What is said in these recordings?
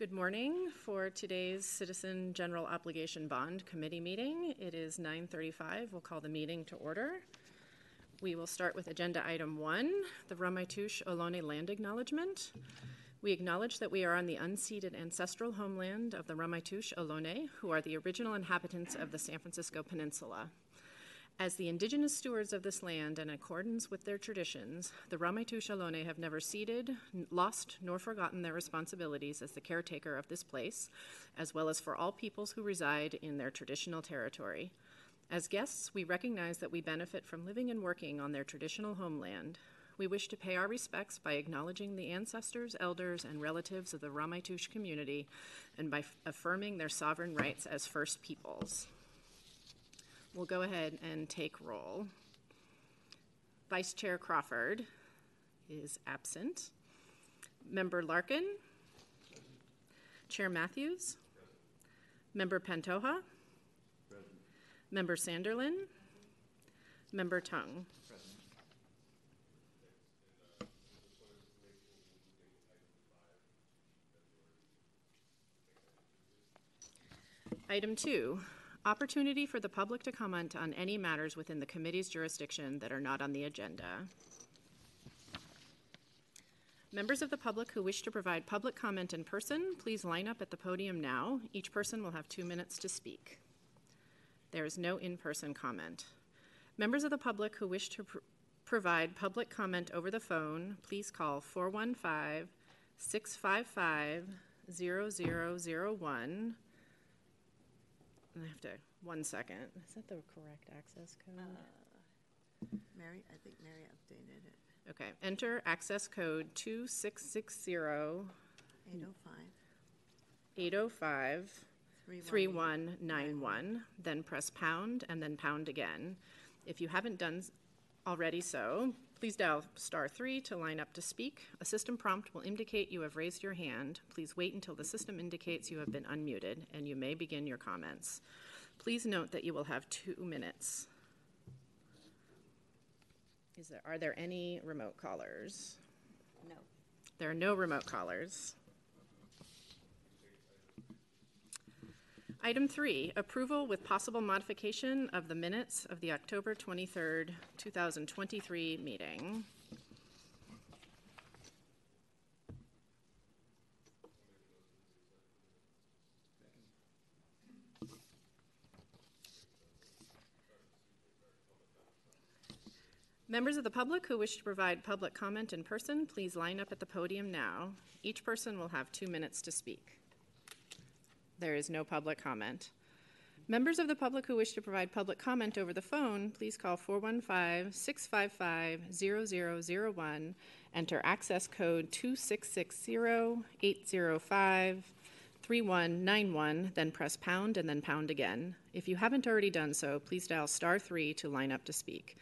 Good morning for today's Citizen General Obligation Bond Committee meeting. It is 9:35. We'll call the meeting to order. We will start with agenda item one, the Ramaytush Ohlone Land Acknowledgement. We acknowledge that we are on the unceded ancestral homeland of the Ramaytush Ohlone, who are the original inhabitants of the San Francisco Peninsula. As the indigenous stewards of this land, and in accordance with their traditions, the Ramaytush Ohlone have never ceded, lost, nor forgotten their responsibilities as the caretaker of this place, as well as for all peoples who reside in their traditional territory. As guests, we recognize that we benefit from living and working on their traditional homeland. We wish to pay our respects by acknowledging the ancestors, elders, and relatives of the Ramaytush community and by affirming their sovereign rights as First Peoples. We'll go ahead and take roll. Vice Chair Crawford is absent. Member Larkin? Chair Matthews? Member Pantoja? Member Sanderlin? Member Tung? Item two, opportunity for the public to comment on any matters within the committee's jurisdiction that are not on the agenda. Members of the public who wish to provide public comment in person, please line up at the podium now. Each person will have two minutes to speak. There is no in person comment. Members of the public who wish to pr- provide public comment over the phone, please call 415 655 0001. I have to, one second. Is that the correct access code? Uh, Mary, I think Mary updated it. Okay, enter access code 2660 805. 805 Three 3191, then press pound and then pound again. If you haven't done s- already so, please dial star 3 to line up to speak. A system prompt will indicate you have raised your hand. Please wait until the system indicates you have been unmuted and you may begin your comments. Please note that you will have 2 minutes. Is there are there any remote callers? No. There are no remote callers. Item three, approval with possible modification of the minutes of the October 23rd, 2023 meeting. Members of the public who wish to provide public comment in person, please line up at the podium now. Each person will have two minutes to speak. There is no public comment. Members of the public who wish to provide public comment over the phone, please call 415 655 0001, enter access code 2660 805 3191, then press pound and then pound again. If you haven't already done so, please dial star 3 to line up to speak.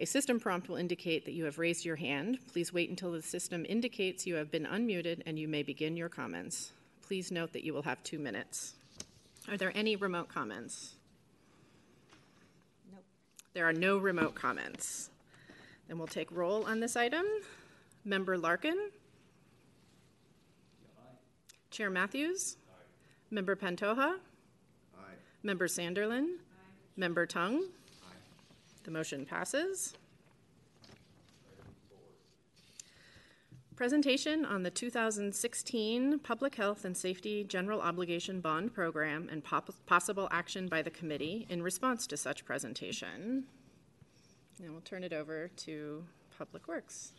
A system prompt will indicate that you have raised your hand. Please wait until the system indicates you have been unmuted and you may begin your comments. Please note that you will have two minutes. Are there any remote comments? Nope. There are no remote comments. Then we'll take roll on this item. Member Larkin? Aye. Chair Matthews? Aye. Member Pantoja? Aye. Member Sanderlin? Aye. Member Tung? Aye. The motion passes. Presentation on the 2016 Public Health and Safety General Obligation Bond Program and pop- possible action by the committee in response to such presentation. And we'll turn it over to Public Works.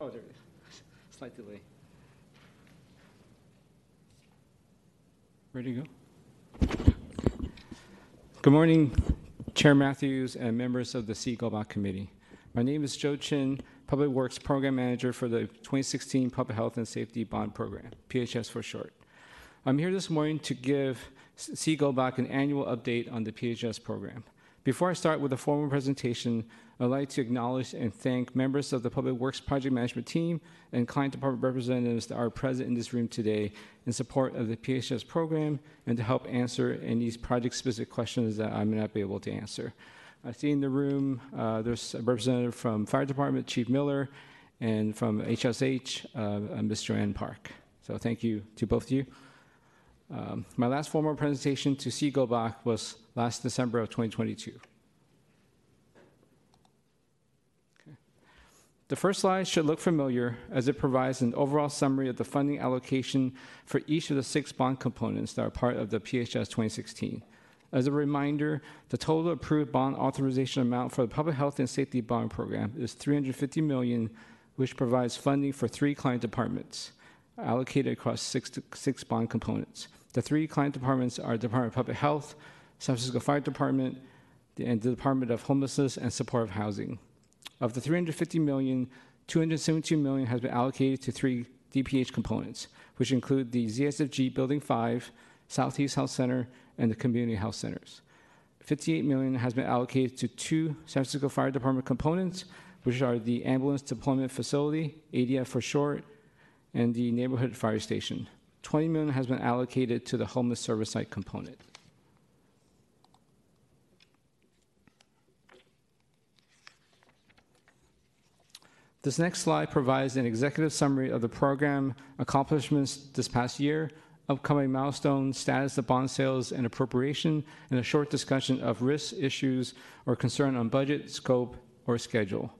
Oh, there, slight delay. Ready to go? Good morning, Chair Matthews and members of the CGOBOC Committee. My name is Joe Chin, Public Works Program Manager for the 2016 Public Health and Safety Bond Program, PHS for short. I'm here this morning to give CGOBOC an annual update on the PHS program. Before I start with the formal presentation I'd like to acknowledge and thank members of the Public Works Project Management Team and client department representatives that are present in this room today in support of the PHS program and to help answer any project-specific questions that I may not be able to answer. I see in the room, uh, there's a representative from Fire Department, Chief Miller, and from HSH, uh, uh, Ms. Park. So thank you to both of you. Um, my last formal presentation to CGOBOC was last December of 2022. Okay. The first slide should look familiar as it provides an overall summary of the funding allocation for each of the six bond components that are part of the PHS 2016. As a reminder, the total approved bond authorization amount for the Public Health and Safety Bond Program is 350 million, which provides funding for three client departments allocated across six, six bond components. The three client departments are Department of Public Health, San Francisco Fire Department, and the Department of Homelessness and Supportive Housing. Of the 350 million, 272 million has been allocated to three DPH components, which include the ZSFG Building 5, Southeast Health Center, and the community health centers. 58 million has been allocated to two San Francisco Fire Department components, which are the Ambulance Deployment Facility, ADF for short, and the Neighborhood Fire Station. 20 million has been allocated to the homeless service site component. This next slide provides an executive summary of the program accomplishments this past year, upcoming milestones, status of bond sales and appropriation, and a short discussion of risks, issues, or concern on budget, scope, or schedule.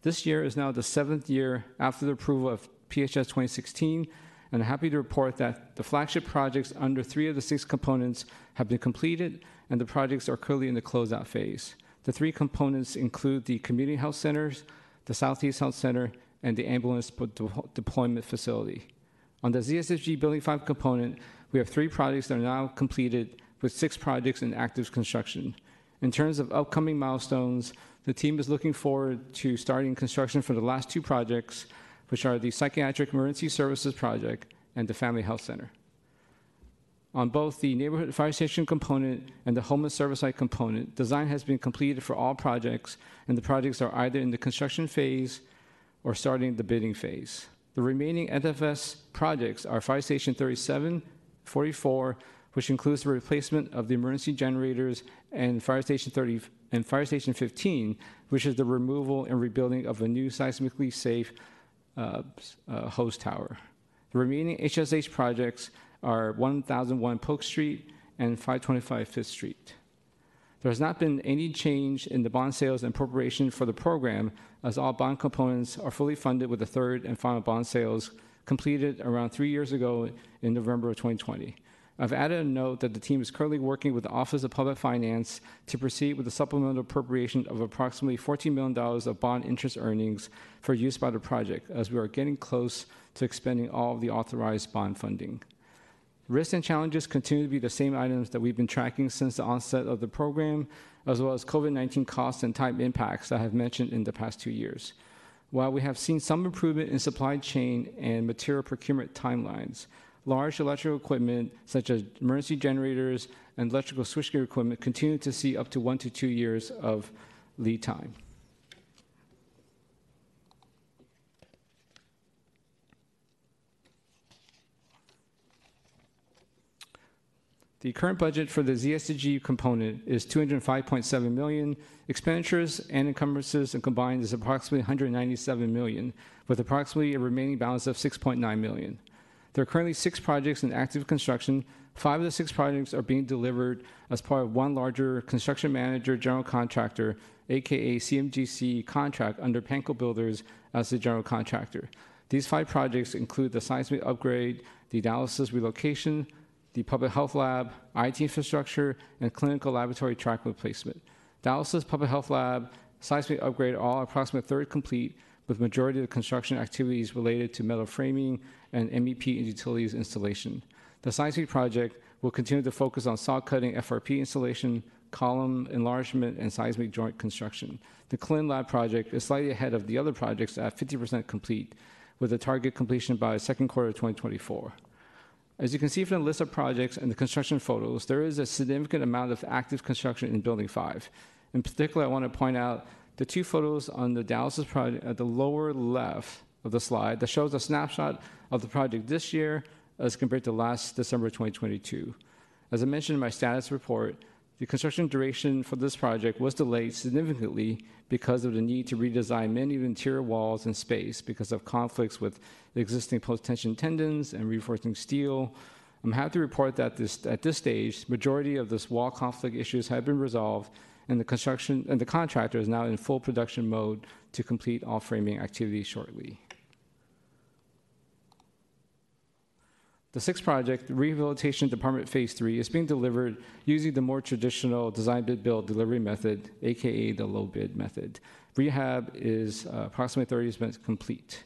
This year is now the seventh year after the approval of PHS 2016, and I'm happy to report that the flagship projects under three of the six components have been completed, and the projects are currently in the closeout phase. The three components include the community health centers, the Southeast Health Center, and the ambulance deployment facility. On the ZSFG Building 5 component, we have three projects that are now completed with six projects in active construction. In terms of upcoming milestones, the team is looking forward to starting construction for the last two projects, which are the Psychiatric Emergency Services Project and the Family Health Center. On both the neighborhood fire station component and the homeless service site component, design has been completed for all projects, and the projects are either in the construction phase or starting the bidding phase. The remaining NFS projects are Fire Station 37, 44, which includes the replacement of the emergency generators, and Fire Station 30 and Fire Station 15, which is the removal and rebuilding of a new seismically safe uh, uh, hose tower. The remaining HSH projects are 1001 Polk Street and 525 Fifth Street. There has not been any change in the bond sales and appropriation for the program, as all bond components are fully funded with the third and final bond sales completed around three years ago in November of 2020. I've added a note that the team is currently working with the Office of Public Finance to proceed with the supplemental appropriation of approximately $14 million of bond interest earnings for use by the project, as we are getting close to expending all of the authorized bond funding. Risks and challenges continue to be the same items that we've been tracking since the onset of the program, as well as COVID 19 costs and time impacts that I have mentioned in the past two years. While we have seen some improvement in supply chain and material procurement timelines, large electrical equipment such as emergency generators and electrical switchgear equipment continue to see up to one to two years of lead time. The current budget for the ZSFG component is 205.7 million. Expenditures and encumbrances and combined is approximately 197 million, with approximately a remaining balance of 6.9 million. There are currently six projects in active construction. Five of the six projects are being delivered as part of one larger construction manager general contractor, aka CMGC contract under Pankow Builders as the general contractor. These five projects include the seismic upgrade, the dialysis relocation, the public health lab, IT infrastructure, and clinical laboratory track replacement. Dialysis Public Health Lab, seismic upgrade all approximately third complete, with majority of the construction activities related to metal framing and MEP and utilities installation. The seismic project will continue to focus on saw cutting FRP installation, column enlargement, and seismic joint construction. The CLIN lab project is slightly ahead of the other projects at 50% complete, with a target completion by second quarter of 2024. As you can see from the list of projects and the construction photos, there is a significant amount of active construction in Building 5. In particular, I want to point out the two photos on the dialysis project at the lower left of the slide that shows a snapshot of the project this year as compared to last December 2022. As I mentioned in my status report, the construction duration for this project was delayed significantly because of the need to redesign many of the interior walls and space because of conflicts with the existing post-tension tendons and reinforcing steel. I'm happy to report that this, at this stage, majority of this wall conflict issues have been resolved and the construction and the contractor is now in full production mode to complete all framing activities shortly. The sixth project, the Rehabilitation Department Phase 3, is being delivered using the more traditional design bid build delivery method, aka the low bid method. Rehab is uh, approximately 30% complete.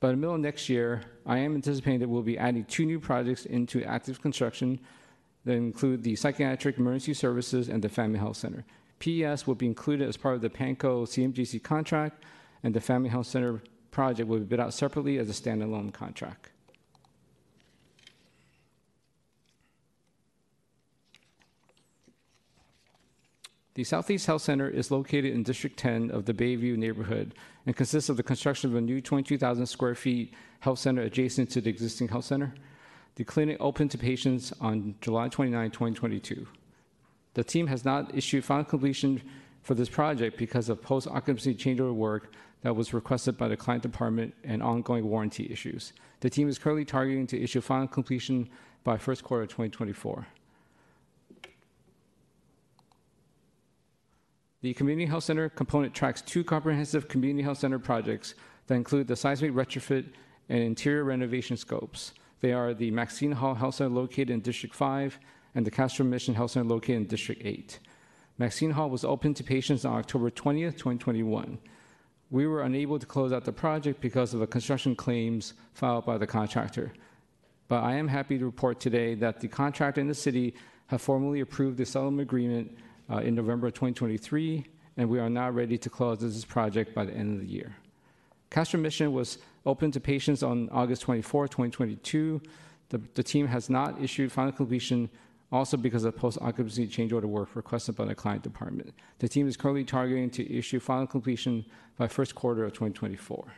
By the middle of next year, I am anticipating that we'll be adding two new projects into active construction that include the Psychiatric Emergency Services and the Family Health Center. PES will be included as part of the Pankow CMGC contract, and the Family Health Center project will be bid out separately as a standalone contract. The Southeast Health Center is located in District 10 of the Bayview neighborhood and consists of the construction of a new 22,000 square feet health center adjacent to the existing health center. The clinic opened to patients on July 29, 2022. The team has not issued final completion for this project because of post occupancy changeover work that was requested by the client department and ongoing warranty issues. The team is currently targeting to issue final completion by first quarter of 2024. The Community Health Center component tracks two comprehensive community health center projects that include the seismic retrofit and interior renovation scopes. They are the Maxine Hall Health Center located in District 5 and the Castro Mission Health Center located in District 8. Maxine Hall was open to patients on October 20th, 2021. We were unable to close out the project because of the construction claims filed by the contractor. But I am happy to report today that the contractor and the city have formally approved the settlement agreement Uh, in November of 2023, and we are now ready to close this project by the end of the year. Castro Mission was open to patients on August 24, 2022. The, the team has not issued final completion also because of post-occupancy change order work requested by the client department. The team is currently targeting to issue final completion by first quarter of 2024.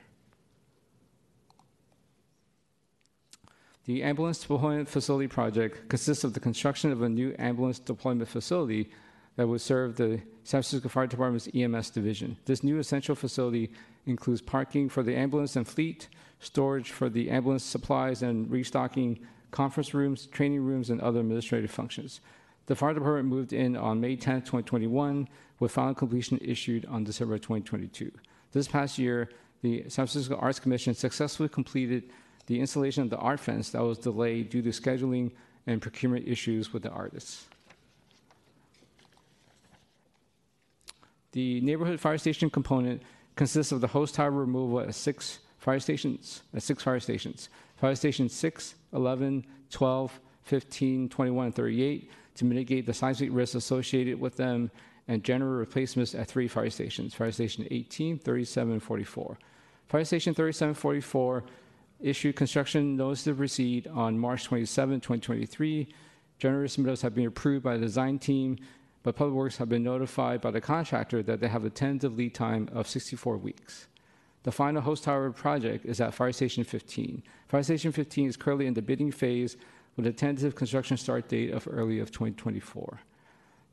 The ambulance deployment facility project consists of the construction of a new ambulance deployment facility that would serve the San Francisco Fire Department's EMS division. This new essential facility includes parking for the ambulance and fleet, storage for the ambulance supplies and restocking conference rooms, training rooms, and other administrative functions. The fire department moved in on May 10, 2021, with final completion issued on December 2022. This past year, the San Francisco Arts Commission successfully completed the installation of the art fence that was delayed due to scheduling and procurement issues with the artists. The neighborhood fire station component consists of the hose tower removal at six fire stations, at six fire stations. Fire Station 6, 11, 12, 15, 21, and 38 to mitigate the seismic risks associated with them and general replacements at three fire stations, Fire Station 18, 37, and 44. Fire Station 37, 44 issued construction notice to proceed on March 27, 2023. General submittals have been approved by the design team, but Public Works have been notified by the contractor that they have a tentative lead time of 64 weeks. The final hose tower project is at Fire Station 15. Fire Station 15 is currently in the bidding phase with a tentative construction start date of early of 2024.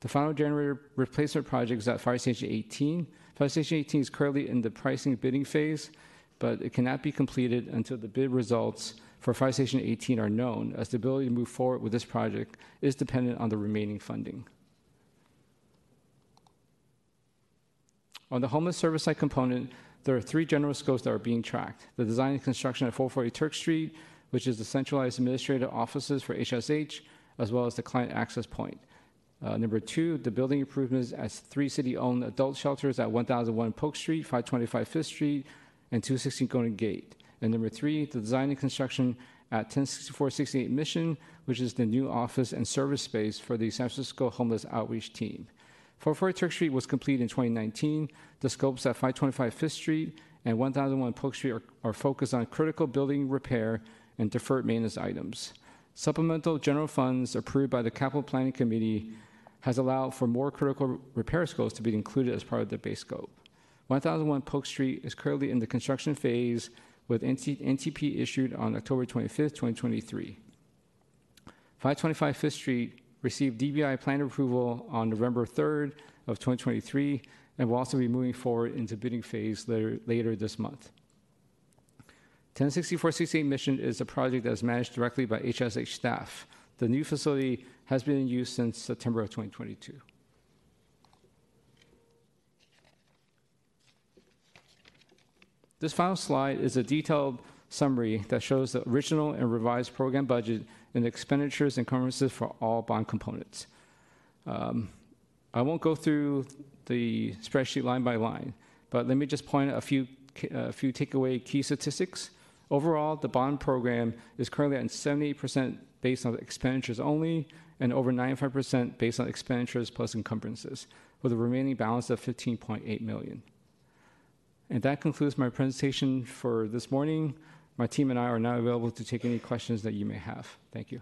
The final generator replacement project is at Fire Station 18. Fire Station 18 is currently in the pricing bidding phase, but it cannot be completed until the bid results for Fire Station 18 are known, as the ability to move forward with this project is dependent on the remaining funding. On the homeless service site component, there are three general scopes that are being tracked. The design and construction at 440 Turk Street, which is the centralized administrative offices for HSH, as well as the client access point. Uh, number two, the building improvements at three city-owned adult shelters at 1001 Polk Street, 525 Fifth Street, and 216 Golden Gate. And number three, the design and construction at 106468 Mission, which is the new office and service space for the San Francisco Homeless Outreach Team. 440 Turk Street was completed in 2019. The scopes at 525 Fifth Street and 1001 Polk Street are, are focused on critical building repair and deferred maintenance items. Supplemental general funds approved by the Capital Planning Committee has allowed for more critical repair scopes to be included as part of the base scope. 1001 Polk Street is currently in the construction phase with NT NTP issued on October 25th, 2023. 525 Fifth Street received DBI plan approval on November 3rd of 2023 and will also be moving forward into bidding phase later, later this month. 106468 Mission is a project that is managed directly by HSH staff. The new facility has been in use since September of 2022. This final slide is a detailed summary that shows the original and revised program budget and expenditures and encumbrances for all bond components. Um, I won't go through the spreadsheet line by line, but let me just point out a few, a few takeaway key statistics. Overall, the bond program is currently at 78% based on expenditures only and over 95% based on expenditures plus encumbrances, with a remaining balance of 15.8 million. And that concludes my presentation for this morning. My team and I are now available to take any questions that you may have. Thank you.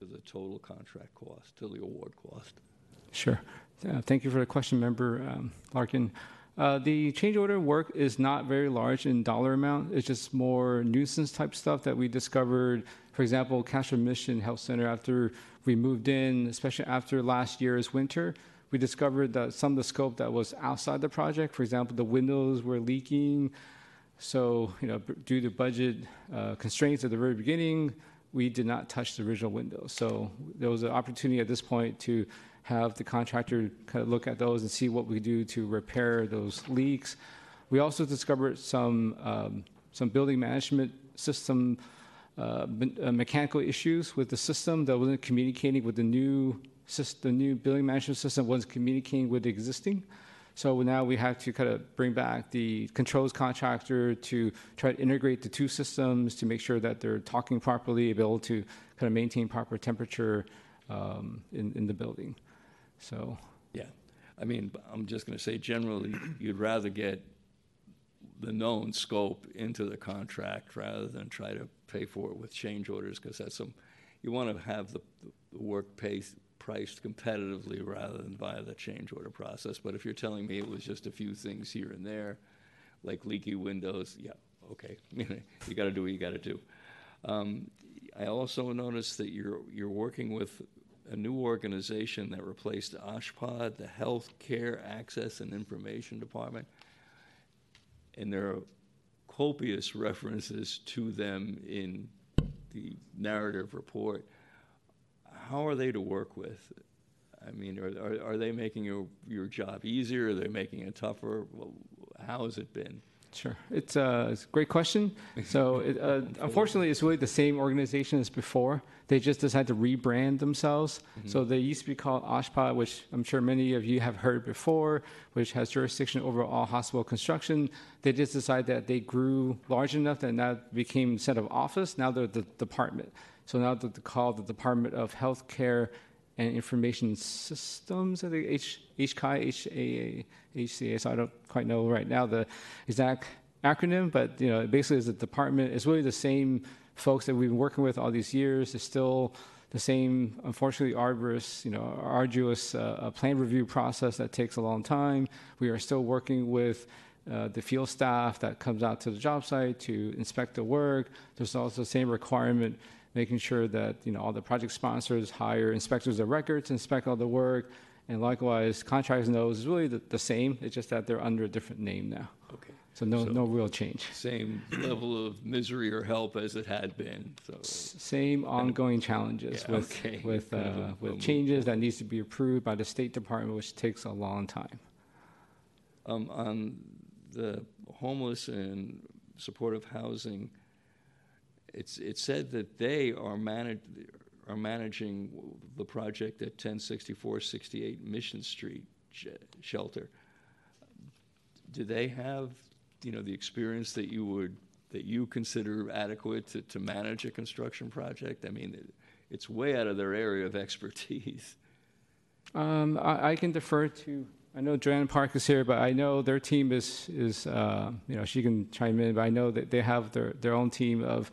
to the total contract cost, to the award cost. Sure. Uh, Thank you for the question, Member um, Larkin. Uh, The change order work is not very large in dollar amount. It's just more nuisance type stuff that we discovered. For example, Castro Mission Health Center, after we moved in, especially after last year's winter, we discovered that some of the scope that was outside the project, for example, the windows were leaking. So, you know, due to budget uh, constraints at the very beginning, we did not touch the original windows. So there was an opportunity at this point to have the contractor kind of look at those and see what we do to repair those leaks. We also discovered some um, some building management system uh, uh, mechanical issues with the system that wasn't communicating with the new system. The new building management system wasn't communicating with the existing. So now we have to kind of bring back the controls contractor to try to integrate the two systems to make sure that they're talking properly, able to kind of maintain proper temperature um, in, in the building. So, Yeah. I mean, I'm just going to say generally, you'd rather get the known scope into the contract rather than try to pay for it with change orders, because that's some, you want to have the, the work pace, priced competitively rather than via the change order process. But if you're telling me it was just a few things here and there, like leaky windows, yeah, okay. You got to do what you got to do. Um, I also noticed that you're, you're working with a new organization that replaced OSHPD, the Health Care Access and Information Department. And there are copious references to them in the narrative report. How are they to work with? I mean, are, are, are they making your, your job easier? Are they making it tougher? Well, how has it been? sure. It's, uh, it's a great question. So, it, uh, unfortunately, it's really the same organization as before. They just decided to rebrand themselves. So, they used to be called OSHPD, which I'm sure many of you have heard before, which has jurisdiction over all hospital construction. They just decided that they grew large enough and that now became instead of office, now they're the department. So, now they're called the Department of Healthcare and Information Systems, I think H, HCA, so I don't quite know right now the exact acronym, but you know, it basically is a department, it's really the same folks that we've been working with all these years. It's still the same, unfortunately, arduous, you know, arduous uh, uh, plan review process that takes a long time. We are still working with uh, the field staff that comes out to the job site to inspect the work. There's also the same requirement making sure that you know all the project sponsors hire inspectors of records to inspect all the work, and likewise contractors those is really the, the same. It's just that they're under a different name now. Okay. So no So- no real change. Same level of misery or help as it had been, so. Same ongoing challenges Yeah, with okay. with of uh, a with changes that needs to be approved by the State Department, which takes a long time. Um, on the homeless and supportive housing, it's, it said that they are managed, are managing the project at 106468 Mission Street sh- shelter, do they have, you know, the experience that you would, that you consider adequate to, to manage a construction project? I mean, it- it's way out of their area of expertise. Um, I, I can defer to, I know Joanne Park is here, but I know their team is, is, uh, you know, she can chime in, but I know that they have their, their own team of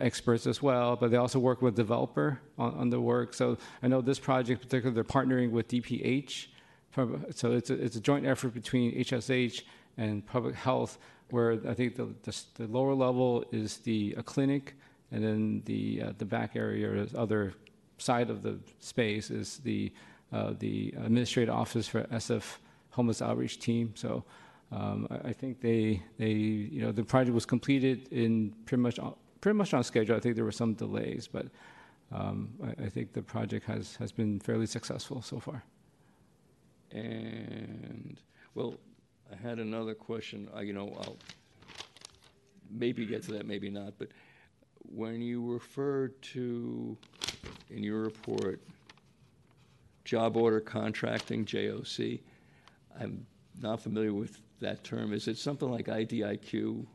experts as well, but they also work with developer on, on the work. So I know this project particularly, they're partnering with DPH. So it's a, it's a joint effort between HSH and public health, where I think the, the, the lower level is the clinic, and then the, uh, the back area or other side of the space is the, uh, the administrative office for SF homeless outreach team. So um, I, think they, they, you know, the project was completed in pretty much, pretty much on schedule. I think there were some delays, but um, I, I think the project has, has been fairly successful so far. And, well, I had another question, uh, you know, I'll maybe get to that, maybe not, but when you refer to, in your report, job order contracting, JOC, I'm not familiar with that term. Is it something like IDIQ?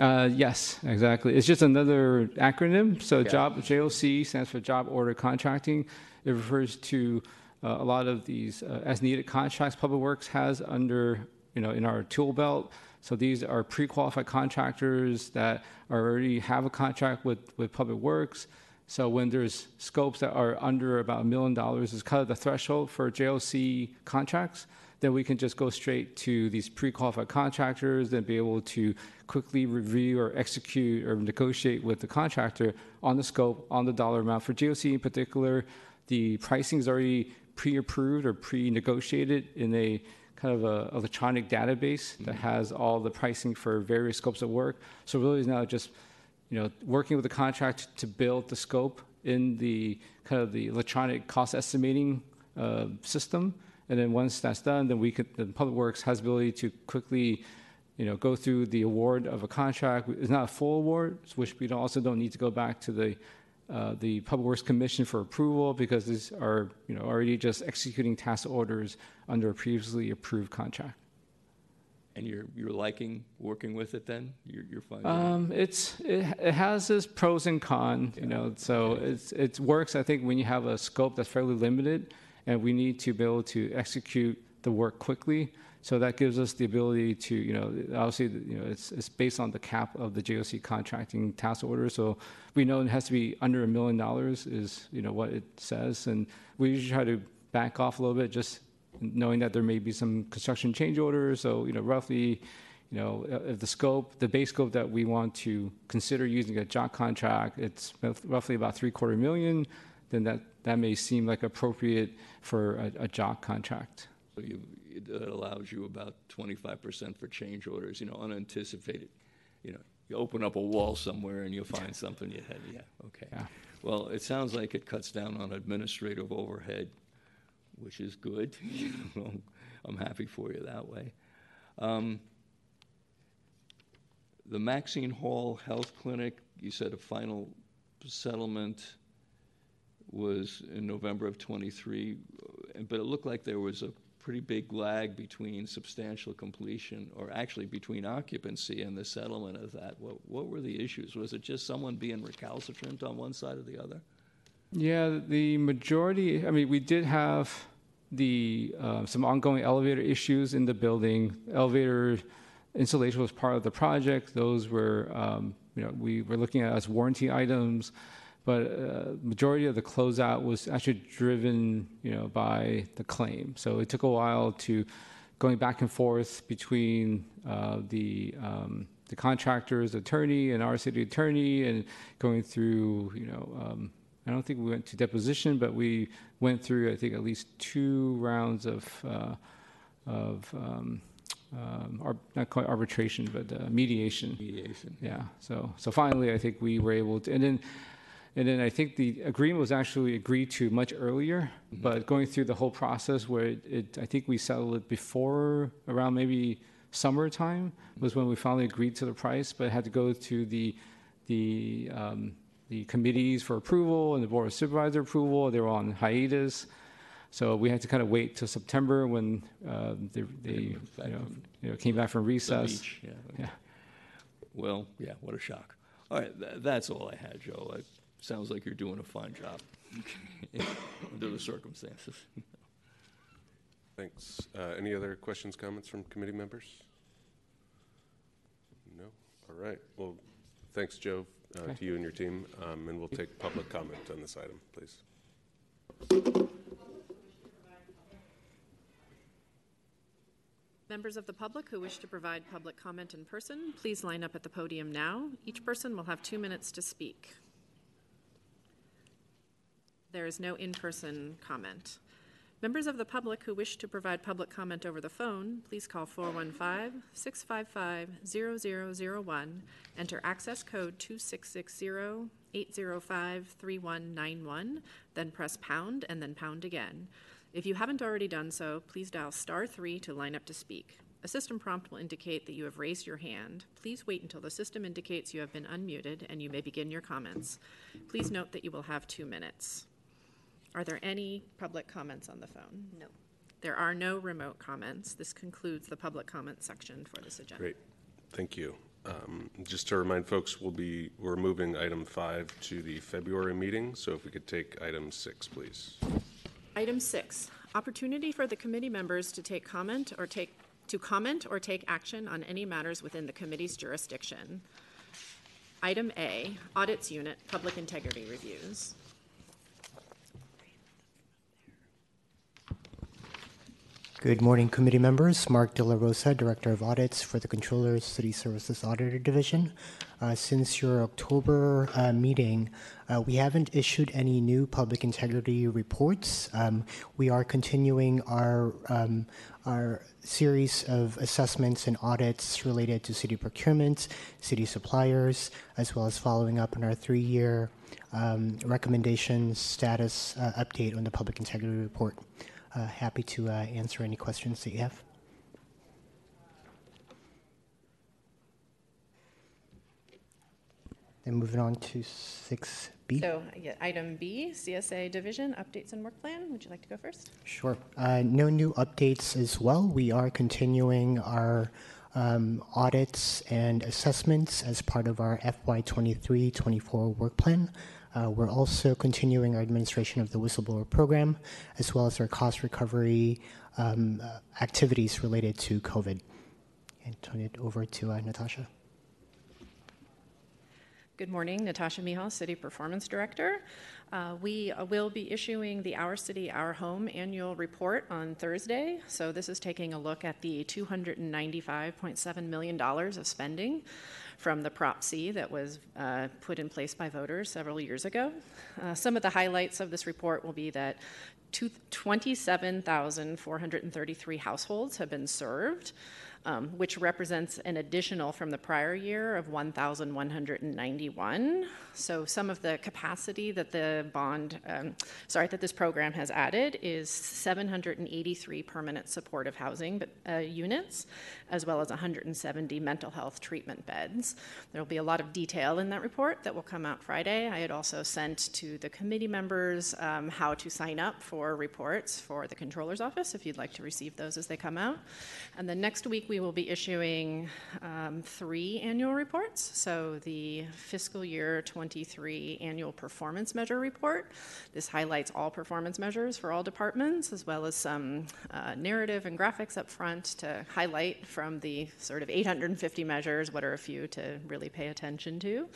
Uh, yes, exactly. It's just another acronym. So Okay. job JOC stands for Job Order Contracting. It refers to uh, a lot of these uh, as needed contracts Public Works has under you know in our tool belt. So these are pre-qualified contractors that already have a contract with with Public Works. So when there's scopes that are under about a million dollars is kind of the threshold for JOC contracts, then we can just go straight to these pre-qualified contractors and be able to quickly review or execute or negotiate with the contractor on the scope, on the dollar amount. For JOC in particular, the pricing is already pre-approved or pre-negotiated in a kind of a electronic database that has all the pricing for various scopes of work. So really, is now just you know, working with the contract to build the scope in the kind of the electronic cost estimating uh, system. And then once that's done, then we could, the Public Works has the ability to quickly, you know, go through the award of a contract. It's not a full award, which we also don't need to go back to the, uh, the Public Works Commission for approval because these are, you know, already just executing task orders under a previously approved contract. And you're, you're liking working with it then? You're, you're finding? Um, it's it, it has its pros and cons, you know. So it's it works. I think when you have a scope that's fairly limited, and we need to be able to execute the work quickly. So that gives us the ability to, you know, obviously, you know, it's it's based on the cap of the JOC contracting task order. So we know it has to be under a million dollars is, you know, what it says, and we usually try to back off a little bit, just knowing that there may be some construction change orders. So, you know, roughly, you know, if the scope, the base scope that we want to consider using a job contract, it's roughly about three quarter million, then that, that may seem like appropriate for a, a job contract. So you, it allows you about twenty-five percent for change orders, you know, unanticipated. You know, you open up a wall somewhere and you'll find something you had, yeah, okay. Yeah. Well, it sounds like it cuts down on administrative overhead, which is good. I'm happy for you that way. Um, The Maxine Hall Health Clinic, you said a final settlement was in November of '23, but it looked like there was a pretty big lag between substantial completion, or actually between occupancy and the settlement of that. What, what were the issues? Was it just someone being recalcitrant on one side or the other? Yeah, the majority, I mean, we did have the, uh, some ongoing elevator issues in the building. Elevator installation was part of the project. Those were, um, you know, we were looking at as warranty items. But uh, majority of the closeout was actually driven, you know, by the claim. So it took a while to going back and forth between uh, the um, the contractor's attorney and our city attorney, and going through, you know, um, I don't think we went to deposition, but we went through, I think, at least two rounds of uh, of um, um, ar- not quite arbitration, but uh, mediation. Mediation. Yeah. So so finally, I think we were able to, and then. And then I think the agreement was actually agreed to much earlier, but going through the whole process where it, it, I think we settled it before around maybe summertime was when we finally agreed to the price, but it had to go to the, the, um, the committees for approval and the board of supervisor approval. They were on hiatus. So we had to kind of wait till September when uh, they, they you know, you know, came back from recess. beach, yeah. Yeah. Well, yeah, what a shock. All right, tha- that's all I had, Joe. It sounds like you're doing a fine job under the circumstances. Thanks. Uh, Any other questions, comments from committee members? No? All right. Well, thanks, Joe, uh, Okay. to you and your team. Um, And we'll take public comment on this item, please. Members of the public who wish to provide public comment in person, please line up at the podium now. Each person will have two minutes to speak. There is no in-person comment. Members of the public who wish to provide public comment over the phone, please call 415-655-0001, enter access code 2660-805-3191, then press pound and then pound again. If you haven't already done so, please dial star three to line up to speak. A system prompt will indicate that you have raised your hand. Please wait until the system indicates you have been unmuted and you may begin your comments. Please note that you will have two minutes. Are there any public comments on the phone? No. There are no remote comments. This concludes the public comment section for this agenda. Great. Thank you. Um, Just to remind folks, we'll be, we're moving item five to the February meeting, so if we could take item six, please. Item six, opportunity for the committee members to take comment or take, to comment or take action on any matters within the committee's jurisdiction. Item A, audits unit, public integrity reviews. Good morning, committee members. Mark De La Rosa, Director of Audits for the Controller's City Services Auditor Division. Uh, since your October uh, meeting, uh, we haven't issued any new public integrity reports. Um, we are continuing our um, our series of assessments and audits related to city procurement, city suppliers, as well as following up on our three-year um, recommendations status uh, update on the public integrity report. Uh, happy to uh, answer any questions that you have. Then moving on to 6B. So, yeah, item B, CSA division, updates and work plan. Would you like to go first? Sure. Uh, no new updates as well. We are continuing our um, audits and assessments as part of our FY23 24 work plan. Uh, we're also continuing our administration of the whistleblower program as well as our cost recovery um, uh, activities related to COVID. And turn it over to uh, Natasha. Good morning, Natasha Mihal, City Performance Director. Uh, We uh, will be issuing the Our City, Our Home annual report on Thursday. So this is taking a look at the $295.7 million of spending from the Prop C that was uh, put in place by voters several years ago. Uh, Some of the highlights of this report will be that two- 27,433 households have been served um, which represents an additional from the prior year of 1,191. So some of the capacity that the bond, um, sorry, that this program has added is 783 permanent supportive housing uh, units, as well as 170 mental health treatment beds. There will be a lot of detail in that report that will come out Friday. I had also sent to the committee members um, how to sign up for reports for the controller's office if you'd like to receive those as they come out. And then next week we will be issuing um, three annual reports. So the fiscal year 23 annual performance measure report. This highlights all performance measures for all departments, as well as some uh, narrative and graphics up front to highlight from the sort of 850 measures what are a few to really pay attention to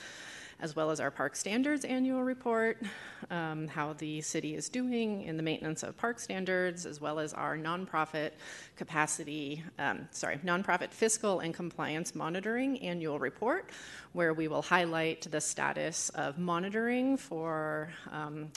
as well as our park standards annual report, um, how the city is doing in the maintenance of park standards, as well as our nonprofit capacity, um, sorry, nonprofit fiscal and compliance monitoring annual report, where we will highlight the status of monitoring for. Um,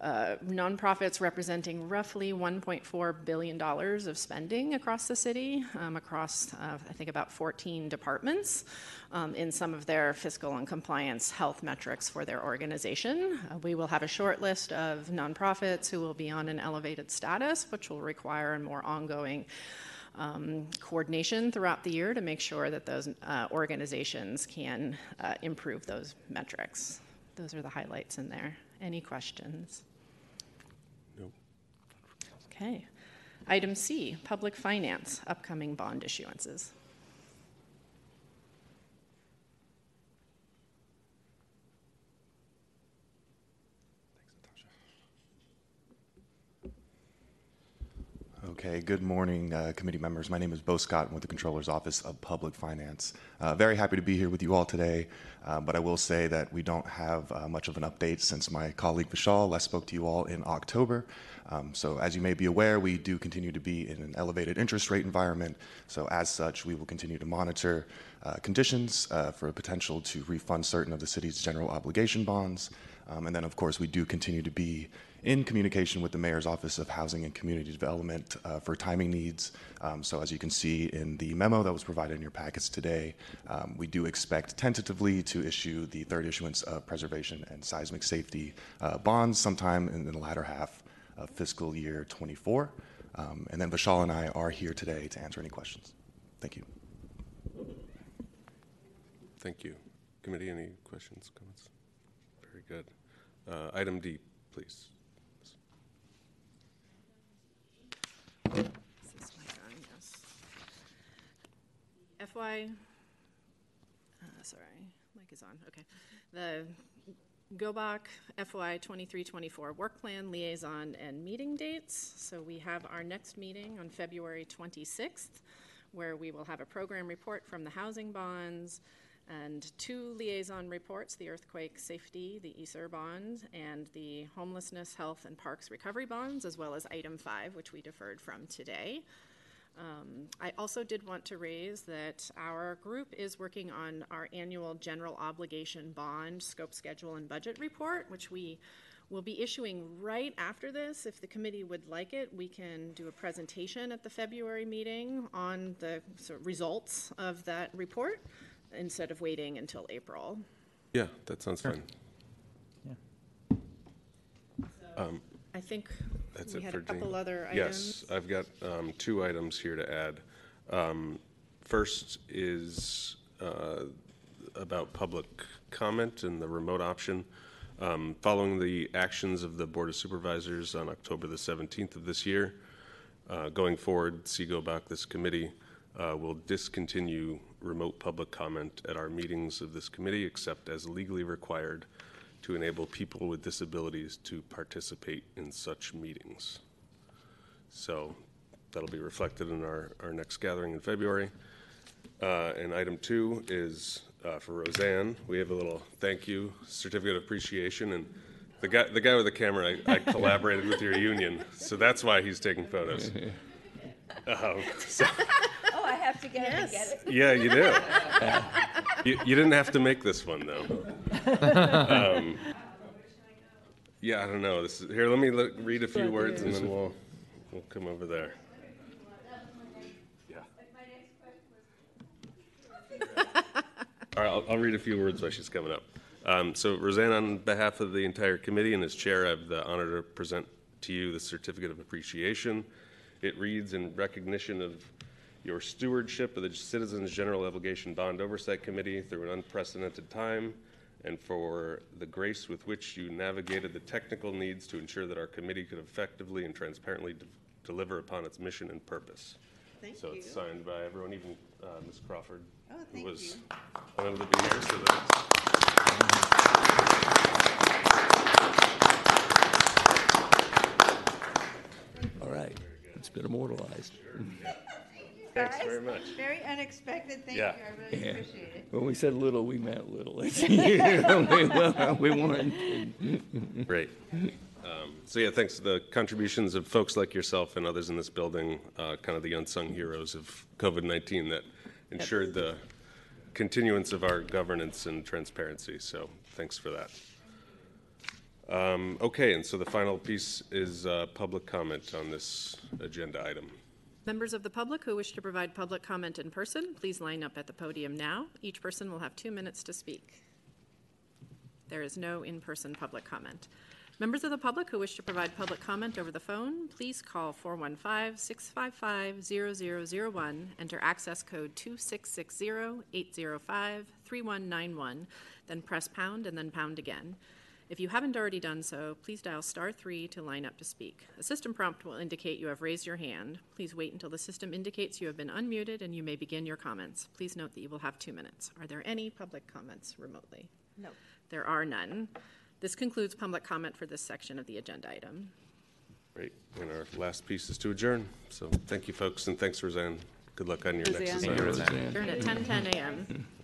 uh, nonprofits representing roughly $1.4 billion of spending across the city, um, across, uh, I think, about 14 departments um, in some of their fiscal and compliance health metrics for their organization. Uh, we will have a short list of nonprofits who will be on an elevated status, which will require a more ongoing um, coordination throughout the year to make sure that those uh, organizations can uh, improve those metrics. those are the highlights in there. Any questions? Okay. Item C, public finance, upcoming bond issuances. Okay, good morning, uh, committee members. My name is Bo Scott. I'm with the Controller's Office of Public Finance. Uh, very happy to be here with you all today, uh, but I will say that we don't have uh, much of an update since my colleague Vishal last spoke to you all in October. Um, so, as you may be aware, we do continue to be in an elevated interest rate environment. So, as such, we will continue to monitor uh, conditions uh, for a potential to refund certain of the city's general obligation bonds. Um, and then, of course, we do continue to be in communication with the Mayor's Office of Housing and Community Development uh, for timing needs. Um, so, as you can see in the memo that was provided in your packets today, um, we do expect tentatively to issue the third issuance of preservation and seismic safety uh, bonds sometime in the latter half of fiscal year 24. Um, and then Vishal and I are here today to answer any questions. Thank you. Thank you. Committee, any questions, comments? Very good. Uh, Item D, please. Is this mic on? Yes. FY, uh, sorry, mic is on, okay. The GOBAC FY 23-24 work plan liaison and meeting dates. So we have our next meeting on February 26th, where we will have a program report from the housing bonds and two liaison reports, the earthquake safety, the ESER bond, and the homelessness, health, and parks recovery bonds, as well as item five, which we deferred from today. Um, I also did want to raise that our group is working on our annual general obligation bond scope, schedule, and budget report, which we will be issuing right after this. If the committee would like it, we can do a presentation at the February meeting on the sort of results of that report instead of waiting until April. Yeah, that sounds fine. Yeah. I think That's we it had for a couple Jean. other items. Yes, I've got um, two items here to add. Um, First is uh, about public comment and the remote option. Um, Following the actions of the Board of Supervisors on October the 17th of this year, uh, going forward, CGOBOC, this committee, uh, will discontinue remote public comment at our meetings of this committee, except as legally required to enable people with disabilities to participate in such meetings. So that'll be reflected in our, our next gathering in February. Uh, And item two is uh, for Roseanne. We have a little thank you certificate of appreciation. And the guy, the guy with the camera, I I collaborated with your union, so that's why he's taking photos. Um, so- have to get it and get it. yeah, you do. You, you didn't have to make this one, though. Um, Yeah, I don't know. This is, here, let me look, read a few words and then we'll, we'll come over there. Yeah. All right, I'll, I'll read a few words while she's coming up. Um, so Roseanne, on behalf of the entire committee and as chair, I have the honor to present to you the certificate of appreciation. It reads in recognition of your stewardship of the Citizens General Obligation Bond Oversight Committee through an unprecedented time and for the grace with which you navigated the technical needs to ensure that our committee could effectively and transparently de- deliver upon its mission and purpose. Thank So you. it's signed by everyone, even uh, Ms. Crawford, Oh, who thank was you. unable to be here, so that's. All right, it's been immortalized. Thanks very much. Very unexpected, thank you, Yeah. I really Yeah. appreciate it. When we said little, we meant little. We weren't. Great. Um, So yeah, thanks to the contributions of folks like yourself and others in this building, uh, kind of the unsung heroes of COVID-19 that ensured the continuance of our governance and transparency. So thanks for that. Um, Okay, and so the final piece is uh, public comment on this agenda item. Members of the public who wish to provide public comment in person, please line up at the podium now. Each person will have two minutes to speak. There is no in-person public comment. Members of the public who wish to provide public comment over the phone, please call 415-655-0001, enter access code 2660-805-3191, then press pound and then pound again. If you haven't already done so, please dial star three to line up to speak. A system prompt will indicate you have raised your hand. Please wait until the system indicates you have been unmuted and you may begin your comments. Please note that you will have two minutes. Are there any public comments remotely? No. There are none. This concludes public comment for this section of the agenda item. Great. And our last piece is to adjourn. So thank you, folks, and thanks, Roseanne. Good luck on your next Roseanne. assignment. Adjourn at 10:10 a.m.